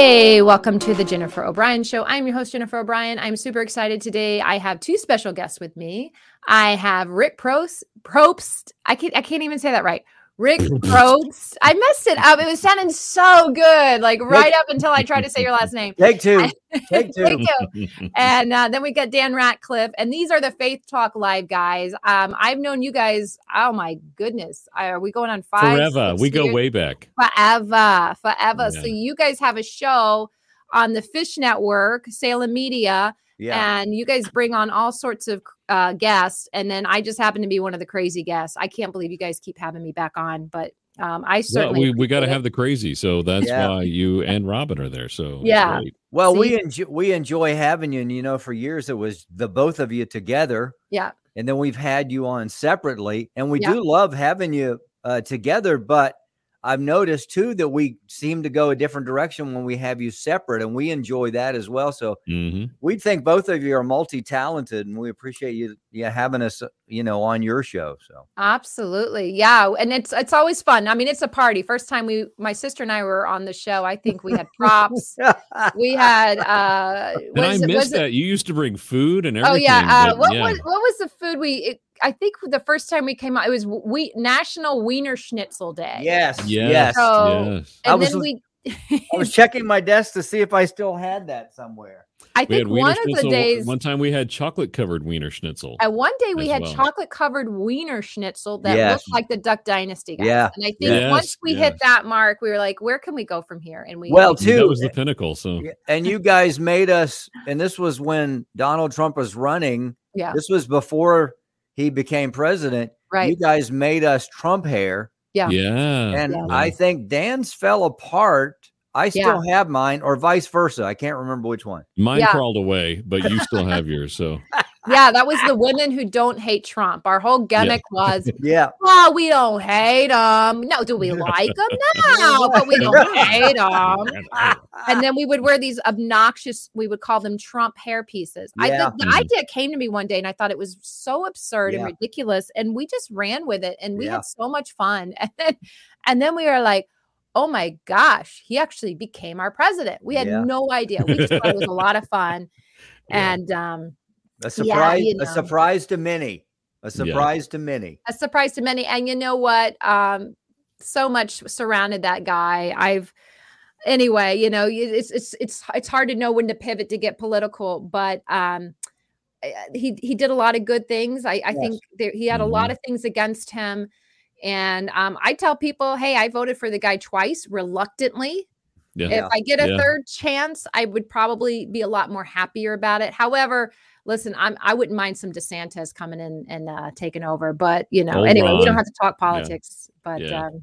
Hey, welcome to the Jennifer O'Brien Show. I'm your host, Jennifer O'Brien. I'm super excited today. I have two special guests with me. I have Rick Probst. Probst. I can't. I can't even say that right. Rick Probst. I messed it up. It was sounding so good, like right up until I tried to say your last name. Take two. Take two. Thank you. And uh, then we got Dan Ratcliffe, and these are the Faith Talk Live guys. Um, I've known you guys. Oh my goodness, are we going on five? Forever. six We go years? way back. forever, forever. Yeah. So you guys have a show on the Fish Network, Salem Media, Yeah. and you guys bring on all sorts of uh, guests. And then I just happen to be one of the crazy guests. I can't believe you guys keep having me back on, but um, I Well, certainly we, we got to have the crazy. So that's Yeah. why you and Robin are there. So Yeah. great. Well, See- we enjoy we enjoy having you, and you know, for years it was the both of you together, Yeah. and then we've had you on separately, and we Yeah. do love having you uh, together. But I've noticed too that we seem to go a different direction when we have you separate, and we enjoy that as well. So Mhm. we think both of you are multi-talented, and we appreciate you, you having us, uh, you know, on your show. So Absolutely. Yeah. And it's it's always fun. I mean, it's a party. First time we my sister and I were on the show, I think we had props. we had uh And was I it- missed was it- that. You used to bring food and Oh everything. yeah. Uh, what yeah. was what was the food we? It, I think the first time we came out, it was we National Wiener Schnitzel Day. yes, Yes. yes. So- yes. I and was then we. I was checking my desk to see if I still had that somewhere. I We think Wiener one of the days. One time we had chocolate covered Wiener Schnitzel. And one day we had well. chocolate covered Wiener Schnitzel that Yes. looked like the Duck Dynasty guys. Yeah. And I think Yes, once we hit that mark, we were like, where can we go from here? And we Well, Yeah, too, that was the pinnacle. So and you guys made us, and this was when Donald Trump was running. yeah, This was before he became president. Right. You guys made us Trump hair, Yeah. yeah. and Yeah. I think Dan's fell apart. I still have mine, or vice versa. I can't remember which one. Mine Yeah. crawled away, but you still have yours. So Yeah, that was the women who don't hate Trump. Our whole gimmick was, Yeah, oh, we don't hate him. No, do we like him? No, but we don't hate him. And then we would wear these obnoxious, we would call them Trump hair pieces. I Yeah. the, the Mhm. idea came to me one day and I thought it was so absurd and ridiculous. And we just ran with it and we Yeah. had so much fun. And then and then we were like, oh my gosh, he actually became our president. We had Yeah. no idea. We just thought it was a lot of fun. Yeah. And um a surprise. you A surprise to many. A surprise to many. a surprise to many. And you know what? Um, so much surrounded that guy. I've anyway, you know, it's it's it's it's hard to know when to pivot to get political, but um I- I- he he did a lot of good things. I, I Yes. think there, he had a lot of things against him. And um, I tell people, hey, I voted for the guy twice reluctantly. Yeah. Yeah. If I get a Yeah. third chance, I would probably be a lot more happier about it. However, listen, I'm I wouldn't mind some DeSantis coming in and uh, taking over, but you know, Oh, anyway, we don't have to talk politics. But Yeah. um,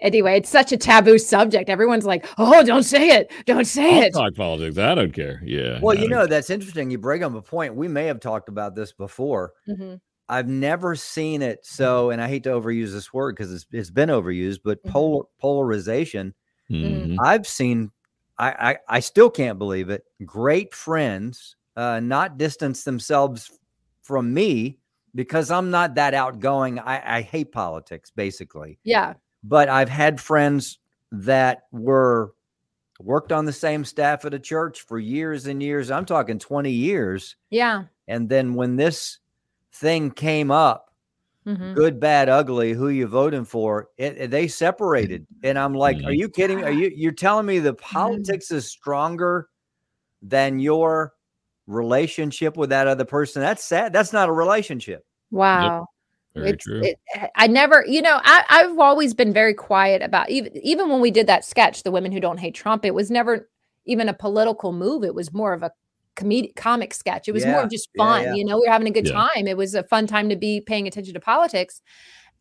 anyway, it's such a taboo subject. Everyone's like, "Oh, don't say it, don't say I'll it." talk politics. I don't care. Yeah. Well, I you don't know that's interesting. You bring up a point. We may have talked about this before. Mhm. I've never seen it so, and I hate to overuse this word because it's, it's been overused, but Mhm. polar, polarization. Mm-hmm. Mhm. I've seen, I, I, I still can't believe it. Great friends uh, not distance themselves from me because I'm not that outgoing. I, I hate politics, basically. Yeah, But I've had friends that were worked on the same staff at a church for years and years. I'm talking 20 years. yeah. And then when this thing came up, mhm. good, bad, ugly, who you voting for, it, it- they separated. And I'm like, are Mhm. you kidding? me? Are you you're telling me the politics is stronger than your relationship with that other person? That's sad. That's not a relationship. Wow. Very it's, true. It, I never, you know, I, I've always been very quiet about even even when we did that sketch, the women who don't hate Trump. It was never even a political move. It was more of a comedic comic sketch. It was more Yeah, of just fun. yeah. You know, we are having a good Yeah. time. It was a fun time to be paying attention to politics.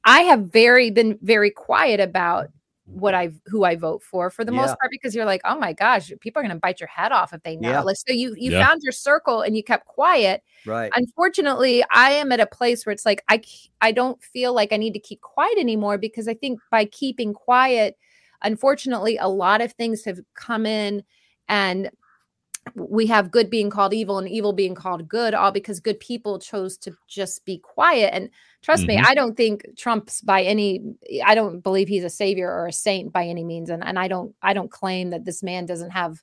I have very been very quiet about what I who I vote for for the Yeah. most part because you're like, oh my gosh, people are going to bite your head off if they know. Yeah. Like, so you you Yeah. found your circle and you kept quiet Right. unfortunately i am at a place where it's like I I don't feel like i need to keep quiet anymore because i think by keeping quiet unfortunately a lot of things have come in and we have good being called evil and evil being called good, all because good people chose to just be quiet. And trust mm-hmm. me, I don't think Trump's by any I don't believe he's a savior or a saint by any means. And and I don't I don't claim that this man doesn't have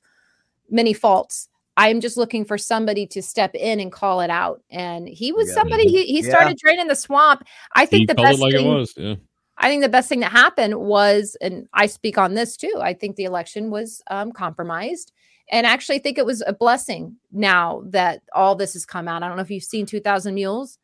many faults. I'm just looking for somebody to step in and call it out. And he was yeah. somebody he, he started draining the swamp. I think he the best like thing, yeah. I think the best thing that happened was, and I speak on this too. I think the election was um, compromised and actually think it was a blessing now that all this has come out. I don't know if you've seen 2000 Mules,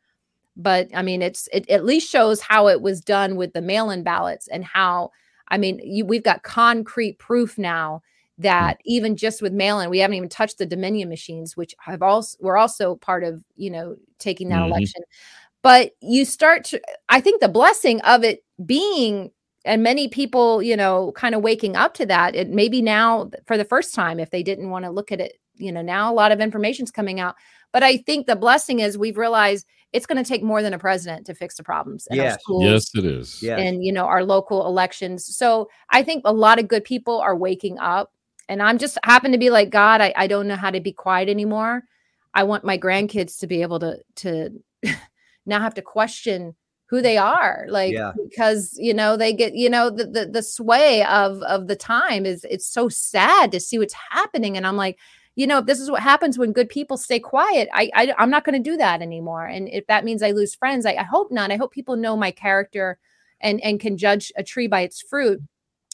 but I mean, it's it at least shows how it was done with the mail-in ballots and how I mean, you, we've got concrete proof now that even just with mail-in, we haven't even touched the Dominion machines, which have also were also part of you know taking that mm-hmm. election. But you start to, I think the blessing of it being and many people you know kind of waking up to that it maybe now for the first time if they didn't want to look at it you know now a lot of information's coming out but i think the blessing is we've realized it's going to take more than a president to fix the problems in yes. our schools yes it is yes. and you know our local elections so i think a lot of good people are waking up and i'm just happen to be like god i, I don't know how to be quiet anymore i want my grandkids to be able to to now have to question who they are like yeah. because you know they get you know the, the the sway of of the time is it's so sad to see what's happening and i'm like you know if this is what happens when good people stay quiet i, I am not going to do that anymore and if that means i lose friends I, I hope not i hope people know my character and and can judge a tree by its fruit.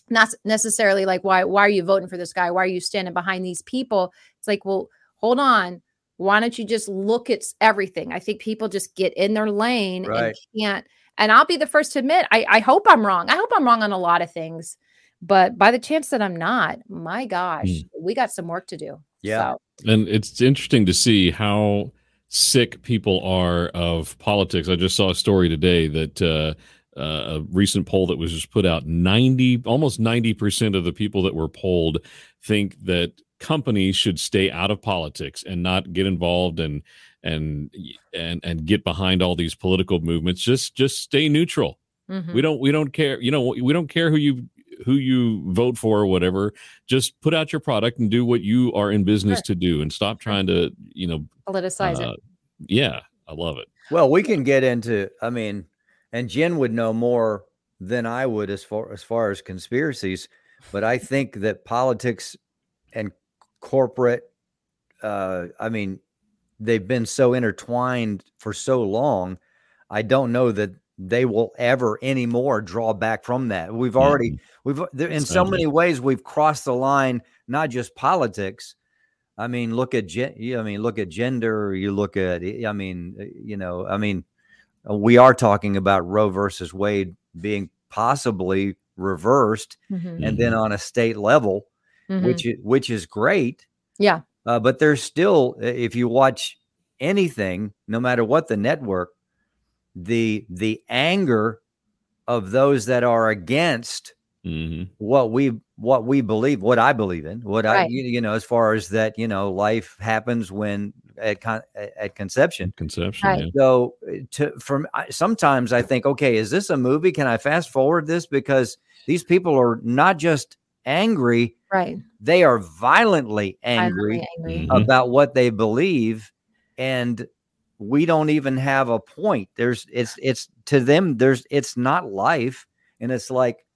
Not necessarily like why why are you voting for this guy? Why are you standing behind these people? It's like well hold on why don't you just look at everything? I think people just get in their lane right. and can't. And I'll be the first to admit, I, I hope I'm wrong. I hope I'm wrong on a lot of things. But by the chance that I'm not, my gosh, mm. we got some work to do. Yeah. So. And it's interesting to see how sick people are of politics. I just saw a story today that uh, uh, a recent poll that was just put out 90 almost 90% of the people that were polled think that companies should stay out of politics and not get involved and and and and get behind all these political movements. Just just stay neutral. Mm-hmm. we don't we don't care you know we don't care who you who you vote for or whatever. Just put out your product and do what you are in business sure. to do and stop trying to you know politicize uh, it yeah i love it. Well we can get into i mean and jen would know more than i would as far as far as conspiracies but i think that politics and corporate uh i mean they've been so intertwined for so long i don't know that they will ever anymore draw back from that we've already mm-hmm. we've in so many ways we've crossed the line not just politics i mean look at gen, i mean look at gender you look at i mean uh, you know i mean uh, we are talking about roe versus wade being possibly reversed mm-hmm. and then mm-hmm. on a state level mm-hmm. which is which is great. Yeah. Uh, but there's still, if you watch anything, no matter what the network, the the anger of those that are against mm-hmm. what we what we believe, what I believe in, what right. I you, you, know, as far as that, you know, life happens when at con- at conception. Conception. Right. Yeah. So uh, to from sometimes I think, okay, is this a movie? Can I fast forward this because these people are not just angry. Right. They are violently angry, violently angry. Mm-hmm. about what they believe. And we don't even have a point. There's it's it's to them, there's it's not life. And it's like,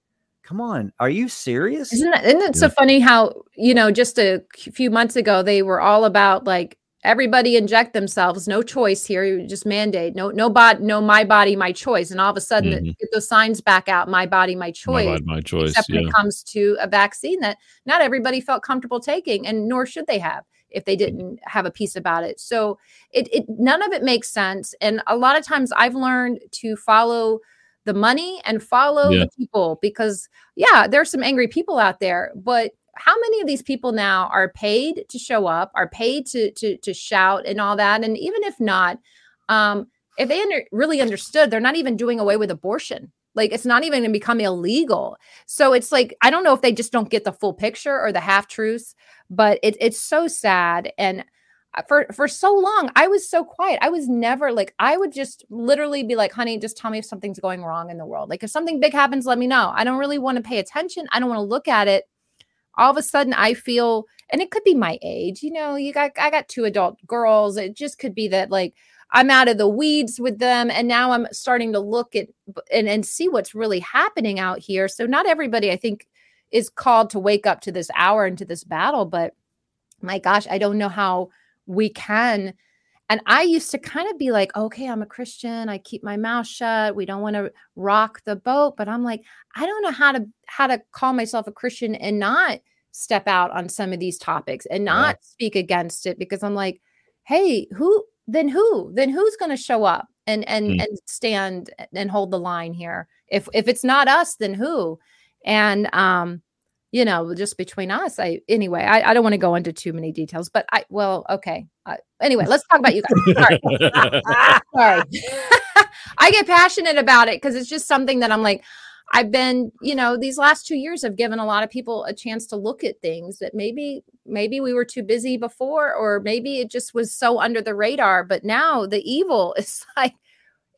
come on, are you serious? Isn't that, isn't it so funny how, you know, just a few months ago, they were all about like everybody inject themselves no choice here you just mandate no no bot no my body my choice and all of a sudden mm-hmm. get those signs back out my body my choice my, body, my choice except yeah. when it comes to a vaccine that not everybody felt comfortable taking and nor should they have if they didn't have a piece about it so it, it none of it makes sense and a lot of times i've learned to follow the money and follow yeah. the people because yeah there's some angry people out there but how many of these people now are paid to show up, are paid to to to shout and all that? And even if not, um, if they under, really understood, they're not even doing away with abortion. Like it's not even going to become illegal. So it's like I don't know if they just don't get the full picture or the half truths, but it, it's so sad. And uh, for for so long, I was so quiet. I was never like I would just literally be like, "Honey, just tell me if something's going wrong in the world. Like if something big happens, let me know. I don't really want to pay attention. I don't want to look at it." All of a sudden I feel and it could be my age, you know, you got I got two adult girls. It just could be that like I'm out of the weeds with them and now I'm starting to look at and, and see what's really happening out here. So not everybody I think is called to wake up to this hour and to this battle, but my gosh, I don't know how we can and I used to kind of be like, okay, I'm a Christian. I keep my mouth shut. We don't want to rock the boat. But I'm like, I don't know how to how to call myself a Christian and not step out on some of these topics and not yeah. speak against it because I'm like, hey, who then who? Then who's gonna show up and and mm. and stand and hold the line here? If if it's not us, then who? And um you know, just between us. I anyway, I, I don't want to go into too many details, but I well, okay. Uh, anyway, let's talk about you guys. Sorry, sorry. I get passionate about it because it's just something that I'm like. I've been, you know, these last two years have given a lot of people a chance to look at things that maybe, maybe we were too busy before, or maybe it just was so under the radar. But now the evil is like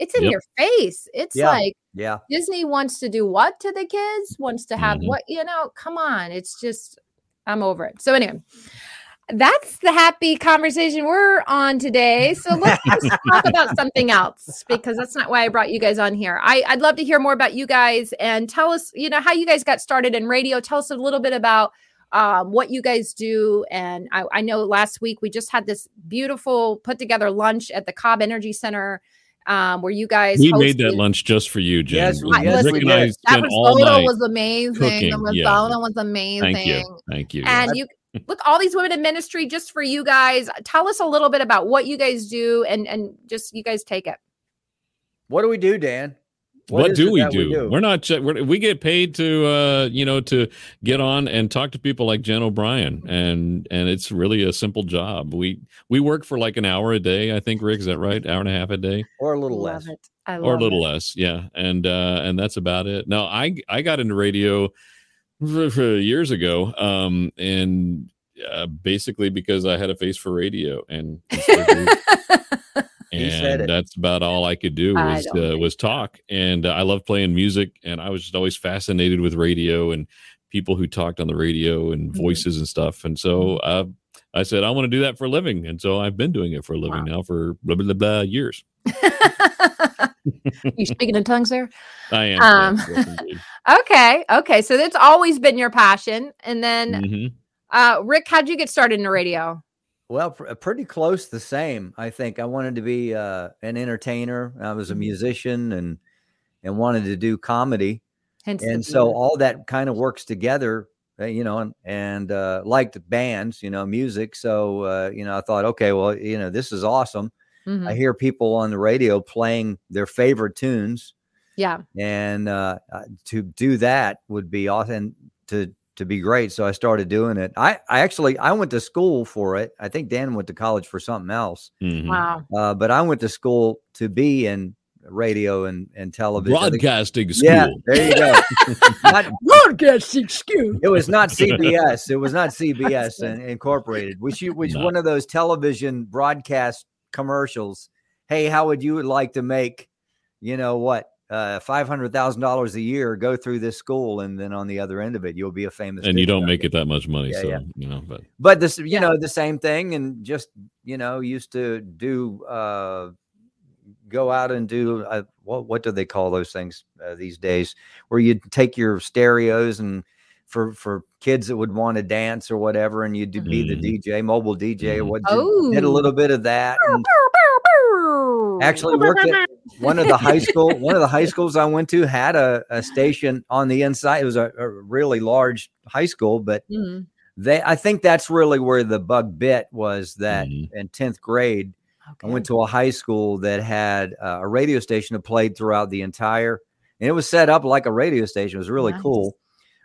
it's in yep. your face. It's yeah. like yeah. Disney wants to do what to the kids? Wants to have mm-hmm. what, you know, come on. It's just I'm over it. So anyway, that's the happy conversation we're on today. So let's talk about something else because that's not why I brought you guys on here. I, I'd love to hear more about you guys and tell us, you know, how you guys got started in radio. Tell us a little bit about um, what you guys do. And I, I know last week we just had this beautiful put together lunch at the Cobb Energy Center um, where you guys we hosted. made that lunch just for you, Jen. Yes, we, yes, Rick we and I that risotto was amazing. Cooking. The risotto yeah. was amazing. Thank you. Thank you. And you look all these women in ministry just for you guys. Tell us a little bit about what you guys do and and just you guys take it. What do we do, Dan? What, what do, we do? we do? We're not. We're, we get paid to, uh, you know, to get on and talk to people like Jen O'Brien, and and it's really a simple job. We we work for like an hour a day. I think Rick is that right? Hour and a half a day, or a little less, or a little it. less. Yeah, and uh, and that's about it. Now I I got into radio years ago, um, and uh, basically because I had a face for radio, and and that's about all I could do was uh, was talk. And uh, I love playing music, and I was just always fascinated with radio and people who talked on the radio and mm-hmm. voices and stuff. And so uh, I said I want to do that for a living, and so I've been doing it for a living wow. now for blah blah blah years. you speaking in tongues there? I am. Um, yes, okay, okay. So that's always been your passion, and then. Mm-hmm. Uh, Rick, how'd you get started in the radio? Well, pr- uh, pretty close the same. I think I wanted to be uh, an entertainer. I was a mm-hmm. musician and and wanted to do comedy, Hence and so all that kind of works together. Uh, you know, and, and uh, liked bands, you know, music. So uh, you know, I thought, okay, well, you know, this is awesome. Mm-hmm. I hear people on the radio playing their favorite tunes. Yeah, and uh, to do that would be awesome. And to to be great. So I started doing it. I, I actually I went to school for it. I think Dan went to college for something else. Mm-hmm. Wow. Uh, but I went to school to be in radio and, and television. Broadcasting school. Yeah, there you go. not, Broadcasting school. It was not CBS. It was not CBS and, Incorporated, which you, which no. one of those television broadcast commercials. Hey, how would you like to make, you know what, uh, five hundred thousand dollars a year go through this school, and then on the other end of it, you'll be a famous. And you don't make it that much money, yeah, so yeah. you know. But but this, you yeah. know, the same thing, and just you know, used to do uh, go out and do uh, what what do they call those things uh, these days, where you take your stereos and for for kids that would want to dance or whatever, and you'd mm-hmm. be the mm-hmm. DJ, mobile DJ, mm-hmm. what? Oh. Did a little bit of that. And, actually worked at one of the high school one of the high schools I went to had a, a station on the inside. It was a, a really large high school, but mm-hmm. they I think that's really where the bug bit was that mm-hmm. in 10th grade okay. I went to a high school that had uh, a radio station that played throughout the entire and it was set up like a radio station. It was really nice. cool.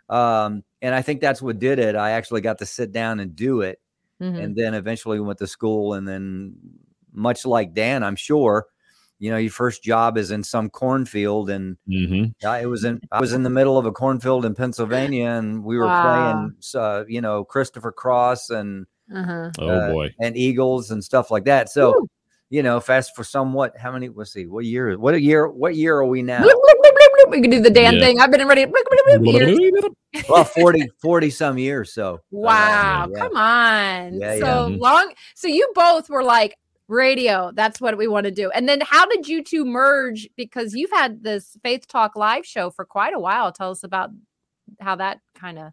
Um, and I think that's what did it. I actually got to sit down and do it. Mm-hmm. And then eventually went to school and then much like Dan, I'm sure, you know, your first job is in some cornfield, and mm-hmm. I was in I was in the middle of a cornfield in Pennsylvania, and we were wow. playing, uh, you know, Christopher Cross and uh-huh. oh uh, boy, and Eagles and stuff like that. So. Woo. You know, fast for somewhat. How many? Let's see. What year? What a year? What year are we now? We can do the damn Yeah. thing. I've been ready years. well 40 40 some years so Wow, yeah. come on. Yeah, so yeah. Mhm. long. So you both were like radio. That's what we want to do. And then how did you two merge? Because you've had this Faith Talk live show for quite a while. Tell us about how that kind of.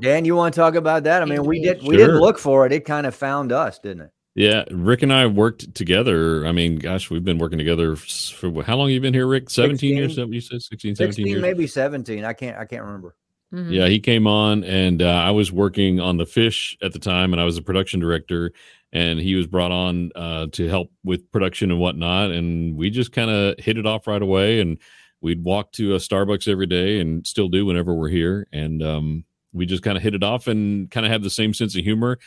dan you want to talk about that i mean we did we Sure. didn't look for it it kind of found us didn't it Yeah, Rick and I worked together. I mean, gosh, we've been working together for how long? You been here, Rick? Seventeen years? 16. Something you said 16, 17 16 years. maybe 17 i can't i can't remember Mhm. Yeah, he came on, and uh, I was working on the fish at the time, and I was a production director, and he was brought on uh, to help with production and whatnot, and we just kind of hit it off right away, and we'd walk to a Starbucks every day, and still do whenever we're here, and um, we just kind of hit it off, and kind of have the same sense of humor.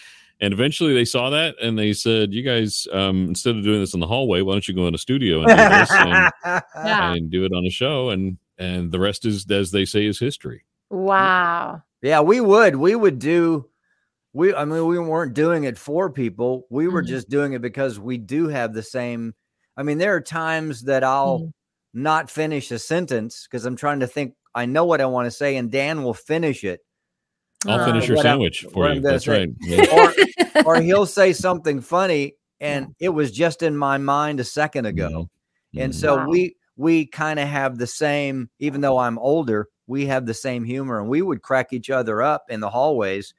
And eventually they saw that and they said, You guys, um, instead of doing this in the hallway, why don't you go in a studio and do this and, Yeah. and do it on a show? And and the rest is, as they say, is history. Wow. Yeah, we would. We would do. We, I mean, we weren't doing it for people. We were Mhm. just doing it because we do have the same. I mean, there are times that I'll Mhm. not finish a sentence because I'm trying to think. I know what I want to say, and Dan will finish it, I'll Uh, finish your what I'm- sandwich for you. That's say. right. Yeah. or or he'll say something funny, and it was just in my mind a second ago. And Mhm. so Wow. we we kind of have the same, even though I'm older, we have the same humor, and we would crack each other up in the hallways.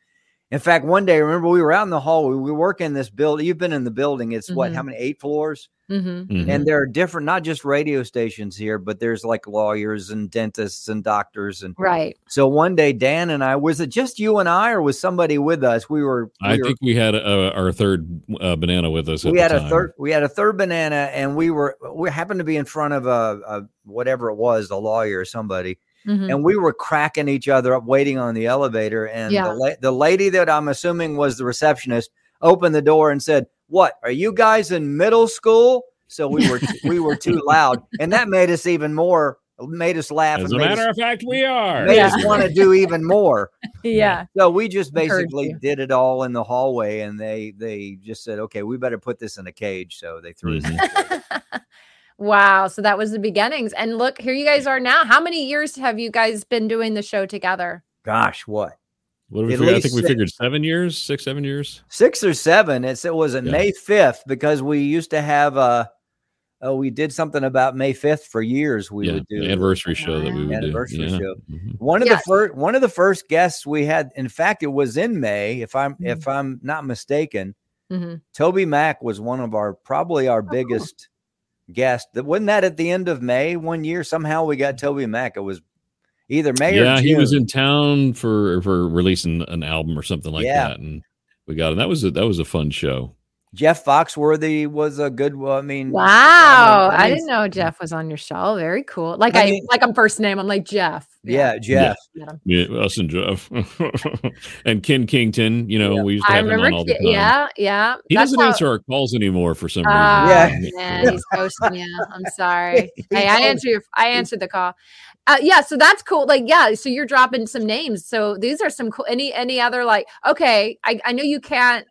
In fact, one day, remember we were out in the hallway. We work in this building. You've been in the building. It's what? Mhm. How many? Eight floors. Mhm. Mhm. And there are different, not just radio stations here, but there's like lawyers and dentists and doctors. And Right. so one day, Dan and I, was it just you and I, or was somebody with us? We were. I were- think we had uh, our third uh, banana with us. At we the had a third we had a third banana and we were we happened to be in front of a, a whatever it was a lawyer or somebody Mhm. and we were cracking each other up waiting on the elevator and Yeah. the, la- the lady that i'm assuming was the receptionist opened the door and said what are you guys in middle school so we were we were too loud and that made us even more made us laugh As and a matter us, of fact, we are. made Yeah. us want to do even more Yeah. so we just basically did it all in the hallway, and they they just said, "Okay, we better put this in a cage." So they threw us. in a cage. wow. So that was the beginnings. And look, here you guys are now. How many years have you guys been doing the show together? Gosh, what What we At? I think we six. figured seven years, six, seven years. six or seven? It's it was a Yeah. May fifth because we used to have a. Oh, we did something about May fifth for years. We yeah, would do the anniversary show that we would Anniversary do. Yeah. show. Mhm. One of Yes. the first one of the first guests we had. In fact, it was in May. If I'm Mm-hmm. if I'm not mistaken, Mhm. TobyMac was one of our probably Oh, our biggest guests. That wasn't that at the end of May one year. Somehow we got TobyMac. It was either May or Yeah, he was in town for for releasing an album or something like Yeah. that, and we got him. That was a that was a fun show. Jeff Foxworthy was a good. Well, I mean, Wow. I I, didn't know Jeff was on your show. Very cool. Like I I, mean- like I'm first name. I'm like Jeff. Yeah, Jeff. Met him. Yeah, us and Jeff and Kenn Kington. You know, Yeah. we used to have him on all the time. Yeah, yeah. He That's doesn't how... answer our calls anymore for some reason. Oh, yeah, man, he's ghosting you. I'm sorry. Hey, I told- answer your, I answered the call. Uh, yeah, so that's cool. Like, yeah, so you're dropping some names. So these are some cool. Any any other like? Okay, I I know you can't.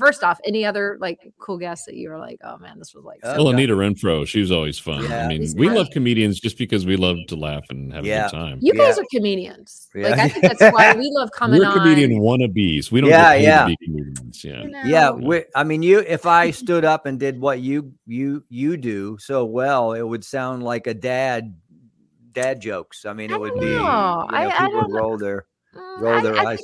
First off, any other like cool guests that you were like, oh man, this was like. So Well, God. Anita Renfroe, she was always fun. Yeah. I mean, She's we funny. love comedians just because we love to laugh and have Yeah. a good time. You guys Yeah. are comedians. Yeah. Like I think that's why we love coming We're on. comedian wannabes. We don't Yeah, get paid yeah. to be comedians. Yeah. you know? Yeah, we, I mean, you. If I stood up and did what you you you do so well, it would sound like a dad dad jokes. I mean, I it would don't be. You know. know, I- I people would don't know. roll their. Roll I, their I eyes.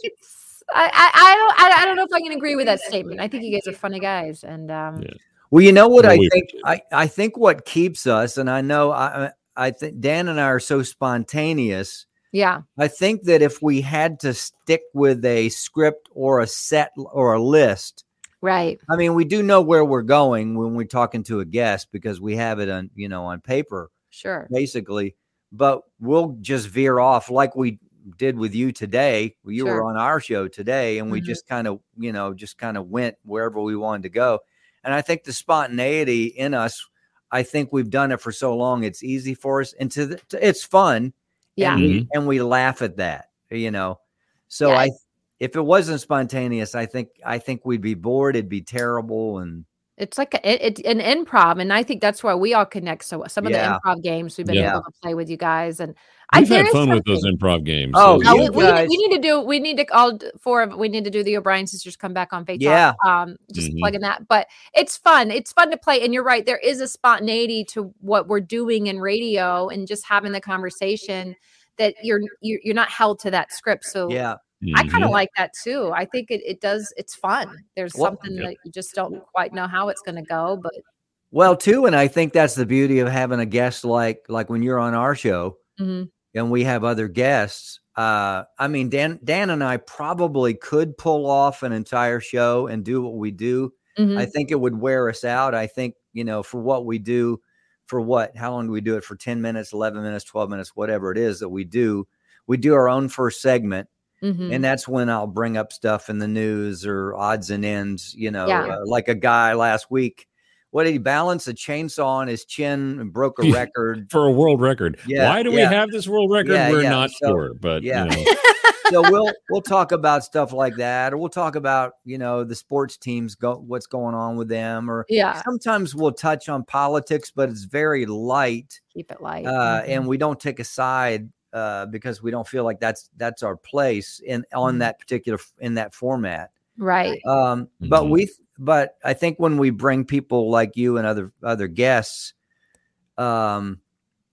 Think it's. I, I, I don't I, I don't know if I can agree with that statement. I think you guys are funny guys, and um, Yeah. Well, you know what Well, I think. I I think what keeps us, and I know I I think Dan and I are so spontaneous. yeah, I think that if we had to stick with a script or a set or a list, right. I mean, we do know where we're going when we're talking to a guest because we have it on, you know, on paper Sure. basically, but we'll just veer off like we did with you today. You Sure. were on our show today and we Mhm. just kind of, you know, just kind of went wherever we wanted to go. And I think the spontaneity in us, I think we've done it for so long, it's easy for us and to, the, to it's fun. Yeah. And we, Mhm. and we laugh at that, you know. So Yeah. I if it wasn't spontaneous, I think I think we'd be bored, it'd be terrible and It's like a, it, it, an improv, and I think that's why we all connect. So some of Yeah. the improv games we've been Yeah. able to play with you guys, and We've there had is fun with those improv games. Oh, Uh, you we, we, guys- we need to do. We need to all four of. We need to do the O'Brien sisters come back on Facebook. Yeah. Um, just Mhm. plugging that. But it's fun. It's fun to play. And you're right. There is a spontaneity to what we're doing in radio, and just having the conversation that you're you're, you're not held to that script. So Yeah. I kind of like that too. I think it, it does. It's fun. There's Well- something Yeah. that you just don't quite know how it's going to go, but Well, too, and I think that's the beauty of having a guest like like when you're on our show mhm. And we have other guests. Uh, I mean, Dan Dan and I probably could pull off an entire show and do what we do. Mhm. I think it would wear us out. I think, you know, for what we do, for what, how long do we do it? For 10 minutes, 11 minutes, 12 minutes, whatever it is that we do. We do our own first segment. Mhm. And that's when I'll bring up stuff in the news or odds and ends, you know, Yeah. uh, like a guy last week. What did he balance a chainsaw on his chin and broke a record? for a world record. Yeah, Why do we have this world record? Yeah, We're yeah, not so- sure, but yeah. you know. so we'll we'll talk about stuff like that, or we'll talk about you know the sports teams go what's going on with them, or yeah, sometimes we'll touch on politics, but it's very light, keep it light. uh, Mhm. and we don't take a side uh, because we don't feel like that's that's our place in on Mhm. that particular in that format. right. Um, but Mhm. we but I think when we bring people like you and other other guests, um,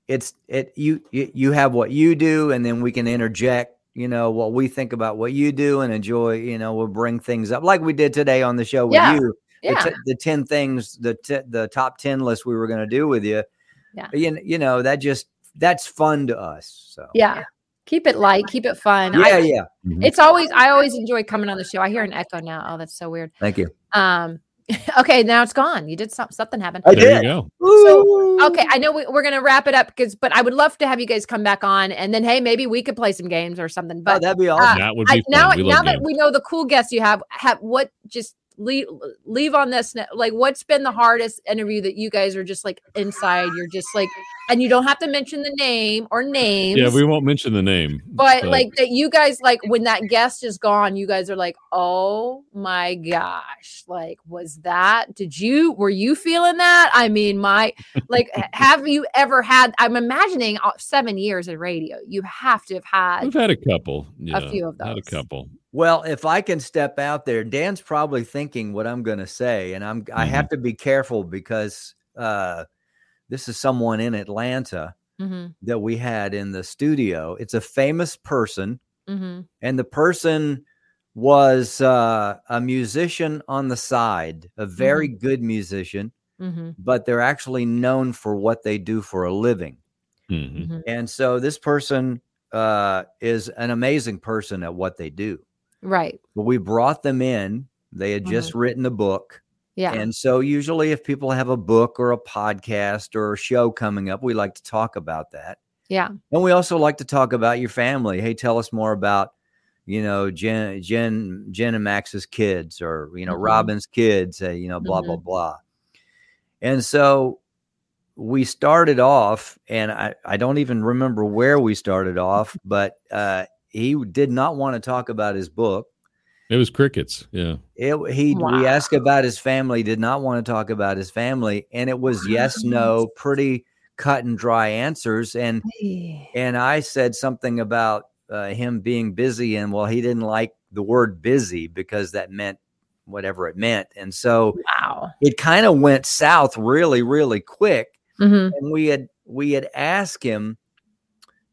it's it you you you have what you do, and then we can interject. You know what we think about what you do and enjoy. You know, we'll bring things up like we did today on the show with Yeah. you. The, Yeah. t- the ten things, the t- the top ten list we were going to do with you. Yeah. you, you know that just that's fun to us. So yeah. Keep it light. Keep it fun. yeah, I, yeah. It's always I always enjoy coming on the show. I hear an echo now. Oh, that's so weird. Thank you. Um, okay, now it's gone. You did something. Something happened. I there did. you go. So, okay, I know we, we're gonna wrap it up because, but I would love to have you guys come back on, and then hey, maybe we could play some games or something. Oh, But that'd be awesome. that would I, be fun. now, now love that we know the cool guests you have, have what just leave leave on this like what's been the hardest interview that you guys are just like inside you're just like and you don't have to mention the name or names yeah, we won't mention the name, but like that you guys like when that guest is gone you guys are like oh my gosh like was that did you were you feeling that i mean my like have you ever had i'm imagining uh, seven years of radio you have to have had we've had a couple. Yeah, few of Had a couple. Well, if I can step out there, Dan's probably thinking what I'm going to say, and I'm I have to be careful because uh, this is someone in Atlanta Mhm, that we had in the studio. It's a famous person, mhm. and the person was uh, a musician on the side, a very good musician, Mm-hmm. but they're actually known for what they do for a living. Mhm. Mm-hmm. And so this person uh, is an amazing person at what they do. Right. But we brought them in. They had just written a book. Yeah. And so, usually, if people have a book or a podcast or a show coming up, we like to talk about that. yeah. And we also like to talk about your family. Hey, tell us more about, you know, Jen, Jen, Jen and Max's kids, or you know, Mhm. Robin's kids. Hey, you know, blah Mm-hmm. blah blah. And so we started off, and I I don't even remember where we started off, but uh, he did not want to talk about his book. It was crickets. Yeah. It, he Wow. we asked about his family, did not want to talk about his family, and it was yes, no, pretty cut and dry answers. And and I said something about uh, him being busy, and well, he didn't like the word busy because that meant whatever it meant, and so Wow. it kind of went south really, really quick. hmm And we had we had asked him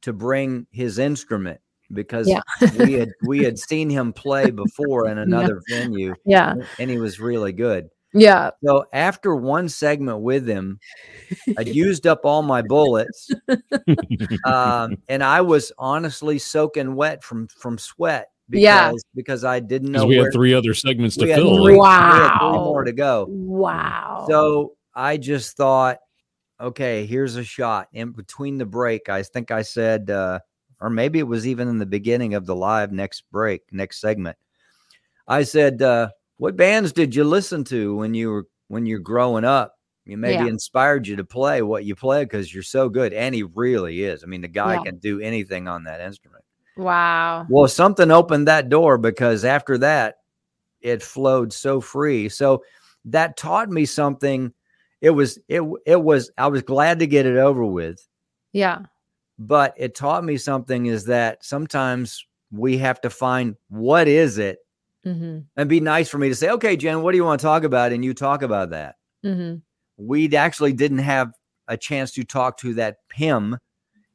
to bring his instrument because Yeah. we had we had seen him play before in another venue Yeah. and he was really good. Yeah. So after one segment with him, I'd used up all my bullets, um, and I was honestly soaking wet from from sweat because Yeah. because I didn't know we where had three other segments to fill. three- we right? had three more to go. Wow. So I just thought, okay, here's a shot. In between the break, I think I said, uh, or maybe it was even in the beginning of the live next break, next segment. I said, uh, "What bands did you listen to when you were when you're growing up? You maybe Yeah. inspired you to play what you play because you're so good." And he really is. I mean, the guy Yeah. can do anything on that instrument. wow. Well, something opened that door because after that, it flowed so free. So that taught me something. It was it it was I was glad to get it over with, Yeah. But it taught me something is that sometimes we have to find what is it Mm-hmm. and be nice for me to say, okay, Jen, what do you want to talk about? And you talk about that. Mm-hmm. We actually didn't have a chance to talk to that him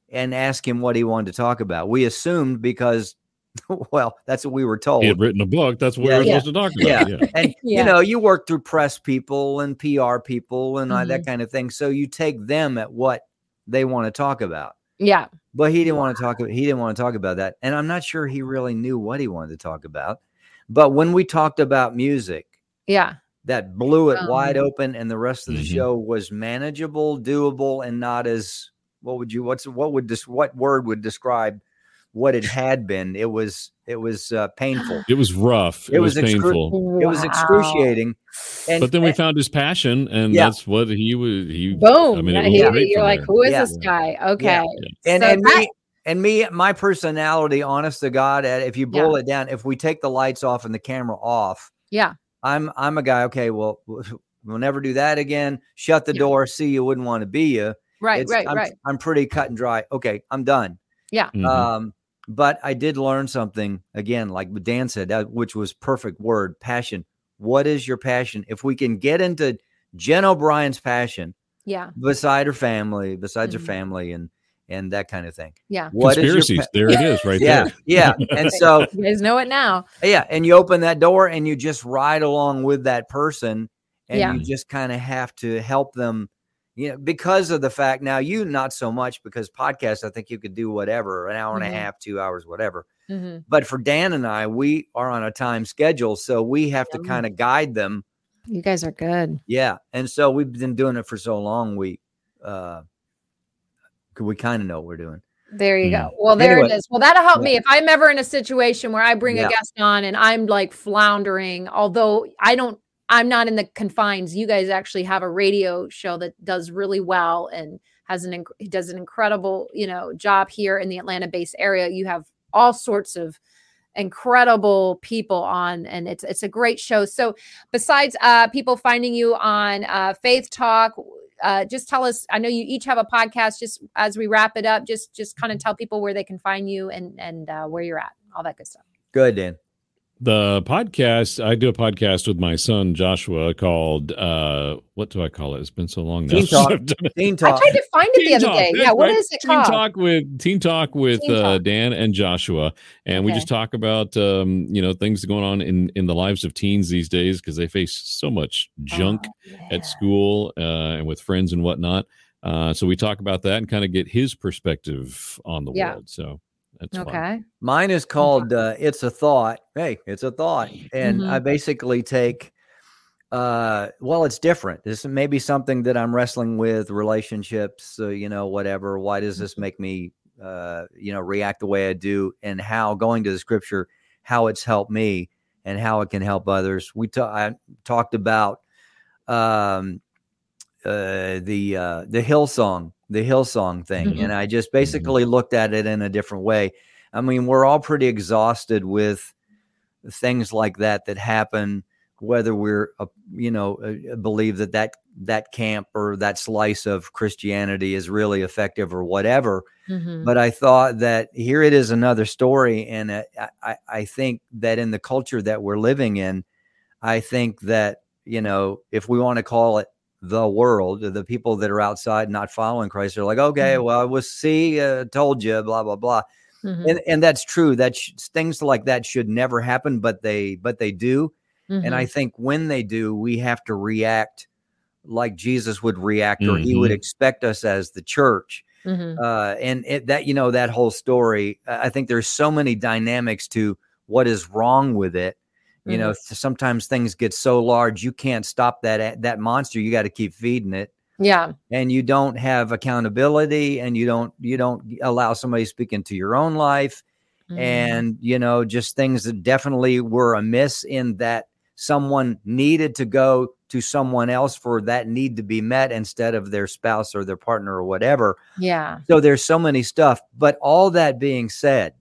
and ask him what he wanted to talk about. We assumed because, well, that's what we were told. He had written a book. That's what Yeah. we were Yeah. supposed to talk about. Yeah. Yeah. and Yeah. you know you work through press people and pr people and Mm-hmm. that kind of thing so you take them at what they want to talk about Yeah. but he didn't want to talk he didn't want to talk about that and i'm not sure he really knew what he wanted to talk about but when we talked about music Yeah. that blew it wide Um, open and the rest of the Mhm. show was manageable doable and not as what would you what's what would this what word would describe what it had been it was it was uh, painful It was rough. It, It was, was excru- painful. it was excruciating and But then we and- found his passion, and Yeah. that's what he was. He Boom. I mean, it Now was he- you're like, there. who is Yeah. this guy? Okay. and So and that- me and me my personality honest to god if you Yeah. boil it down if we take the lights off and the camera off yeah. i'm i'm a guy okay well we'll never do that again shut the Yeah. door see you wouldn't want to be you Right. It's- right. I'm, right. I'm pretty cut and dry okay i'm done Mhm. um but i did learn something again like dan said that, which was perfect word passion what is your passion if we can get into jen o'brien's passion Yeah. beside her family besides Mhm. her family and and that kind of thing Yeah. What is your Conspiracies. pa- there it is, right yeah there. yeah and so You guys know it now. yeah and you open that door and you just ride along with that person and Yeah. you just kind of have to help them you know because of the fact now you not so much because podcasts i think you could do whatever an hour and Mhm. a half two hours whatever Mhm. but for dan and i we are on a time schedule so we have to kind of guide them You guys are good. yeah and so we've been doing it for so long we uh we kind of know what we're doing There you Hmm. go. Well, there Anyway. it is. Well, that'll help me if I'm ever in a situation where I bring Yeah. a guest on and I'm like floundering, although I don't, I'm not in the confines. You guys actually have a radio show that does really well and has an, inc- does an incredible, you know, job here in the Atlanta based area. You have all sorts of incredible people on and it's it's a great show so besides uh people finding you on uh faith talk uh just tell us i know you each have a podcast just as we wrap it up just just kind of tell people where they can find you and and uh, where you're at all that good stuff good dan The podcast, I do a podcast with my son Joshua called uh what do I call it? It's been so long now. Teen Talk. I've done it. teen i tried to find it the other Talk, day yeah what right. is it Teen called Talk with Teen Talk with Teen uh, Talk. Dan and Joshua, and we just talk about um, you know things going on in in the lives of teens these days because they face so much junk Oh, yeah. at school uh, and with friends and whatnot. Uh, so we talk about that and kind of get his perspective on the Yeah. world. So that's fun. okay Mine is called uh, "It's a Thought." Hey, it's a thought, and Mhm. I basically take. Uh, well, it's different. This may be something that I'm wrestling with, relationships, uh, you know, whatever. Why does this make me, uh, you know, react the way I do, and how going to the scripture, how it's helped me, and how it can help others. We ta- I talked about, um, uh, the uh, the Hillsong, the Hillsong thing, Mhm. and I just basically looked at it in a different way. I mean, we're all pretty exhausted with things like that that happen, whether we're, uh, you know, uh, believe that that that camp or that slice of Christianity is really effective or whatever. Mhm. But I thought that here it is another story, and uh, I, I I think that in the culture that we're living in, I think that you know, if we want to call it the world, the people that are outside not following Christ are like, okay, Mhm. well, I was see, uh, told you, blah blah blah Mhm. and and that's true that sh- things like that should never happen but they but they do and i Mhm. think when they do we have to react like jesus would react or he would Mhm. expect us as the church uh and it, that you know that whole story i think there's so many dynamics to what is wrong with it you know Mm-hmm. sometimes things get so large you can't stop that that monster you got to keep feeding it. Yeah. And you don't have accountability and you don't you don't allow somebody to speak into your own life. Mhm. and you know just things that definitely were amiss in that someone needed to go to someone else for that need to be met instead of their spouse or their partner or whatever. Yeah. So there's so many stuff. But all that being said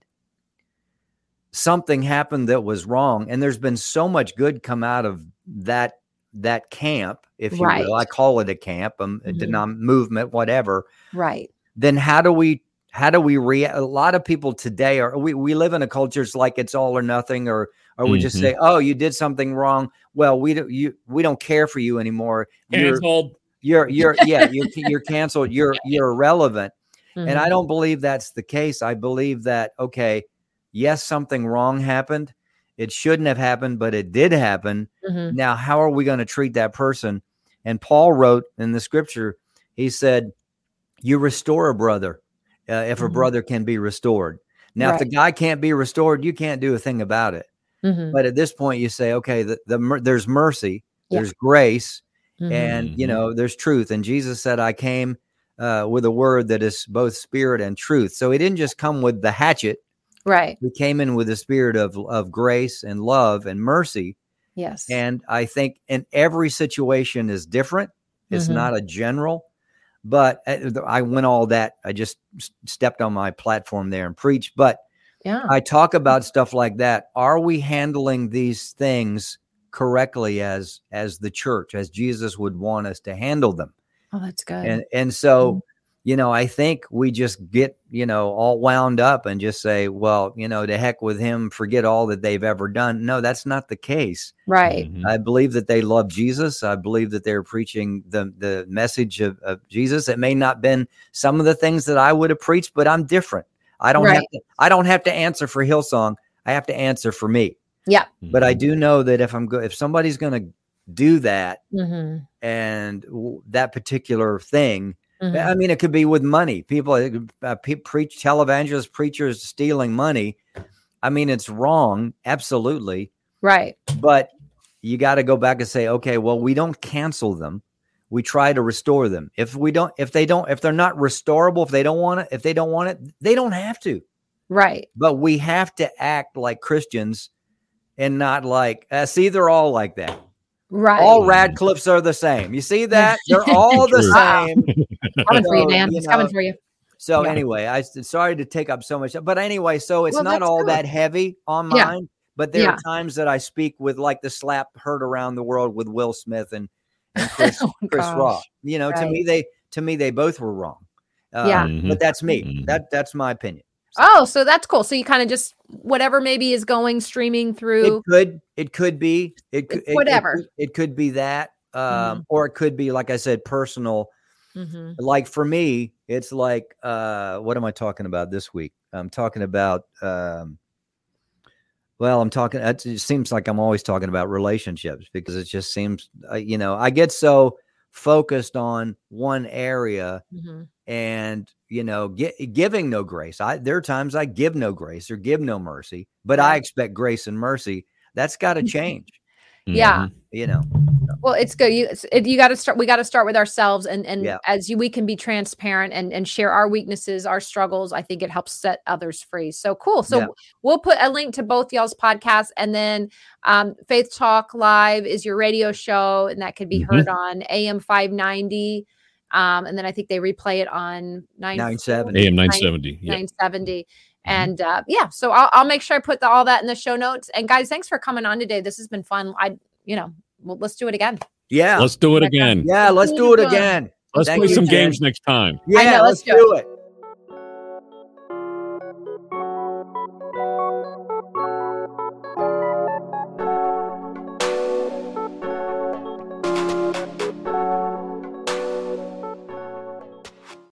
something happened that was wrong and there's been so much good come out of that that camp, if you Right. will, I call it a camp, um, a Mhm. denom- movement, whatever. Right. Then how do we how do we react? A lot of people today are we we live in a culture it's like it's all or nothing, or or we just Mhm. say, oh, you did something wrong. Well, we don't you we don't care for you anymore. You're Canceled. you're you're yeah you're you're canceled. You're you're irrelevant. And Mhm. I don't believe that's the case. I believe that, okay, yes, something wrong happened. It shouldn't have happened, but it did happen. Mhm. Now, how are we going to treat that person? And Paul wrote in the scripture, he said, You restore a brother uh, if a Mhm. brother can be restored. Now, if the guy can't be restored, you can't do a thing about it. Mhm. But at this point, you say, okay, the, the there's mercy, Yeah. there's grace, Mhm. and you Mhm. know there's truth and jesus said i came uh, with a word that is both spirit and truth so he didn't just come with the hatchet right. We came in with a spirit of, of grace and love and mercy Yes. and i think in every situation is different it's Mhm. not a general but uh, i went all that i just stepped on my platform there and preached but yeah. I talk about stuff like that. Are we handling these things correctly as as the church, as Jesus would want us to handle them? oh, that's good. And and so, you know, I think we just get, you know, all wound up and just say, well, you know, to heck with him, forget all that they've ever done. No, that's not the case. right. Mhm. I believe that they love Jesus. I believe that they're preaching the the message of, of Jesus. It may not been some of the things that I would have preached, but I'm different. I don't have to I don't have to answer for Hillsong. I have to answer for me. Yeah. But I Mhm. do know that if I'm go if somebody's going to do that hmm and w- that particular thing, Mm-hmm. I mean, it could be with money. People uh, pe- preach televangelists, preachers stealing money. I mean, it's wrong, absolutely Right. but you got to go back and say okay well we don't cancel them we try to restore them if we don't if they don't if they're not restorable if they don't want it if they don't want it they don't have to Right. but we have to act like christians and not like uh, see they're all like that Right. all radcliffes are the same you see that they're all the True. same coming for you, So, Dan. you It's coming for you. so Yeah. anyway I sorry to take up so much but anyway so it's Well, not all good. that heavy on Yeah. mine but there Yeah. are times that i speak with like the slap heard around the world with will smith and, and chris Oh, chris rock you know to me they to me they both were wrong uh, Yeah. Mhm. but that's me Mhm. that that's my opinion Oh, so that's cool. So you kind of just whatever maybe is going streaming it through. could it could be it could it- it whatever. could- it, could be that um Mhm. or it could be like i said personal Mhm. like for me it's like uh what am i talking about this week i'm talking about um well i'm talking it seems like i'm always talking about relationships because it just seems uh, you know i get so focused on one area Mhm. and you know gi- giving no grace. I there are times i give no grace or give no mercy but i expect grace and mercy. That's got to change Yeah. Mhm. you know Well, it's good. You it, you got to start. We got to start with ourselves, and and Yeah. as you, we can be transparent and and share our weaknesses, our struggles. I think it helps set others free. So cool. So Yeah. we'll put a link to both y'all's podcasts, and then um, Faith Talk Live is your radio show, and that could be Mhm. heard on AM five ninety. Um, and then I think they replay it on 970. AM 970. Yeah. 970. And uh, yeah, so I'll, I'll make sure I put the, all that in the show notes. And guys, thanks for coming on today. This has been fun. I, you know, well, let's do it again. yeah Let's do it again. yeah let's do it again Let's Thank play you, some Jen. games next time. yeah know, let's let's do do it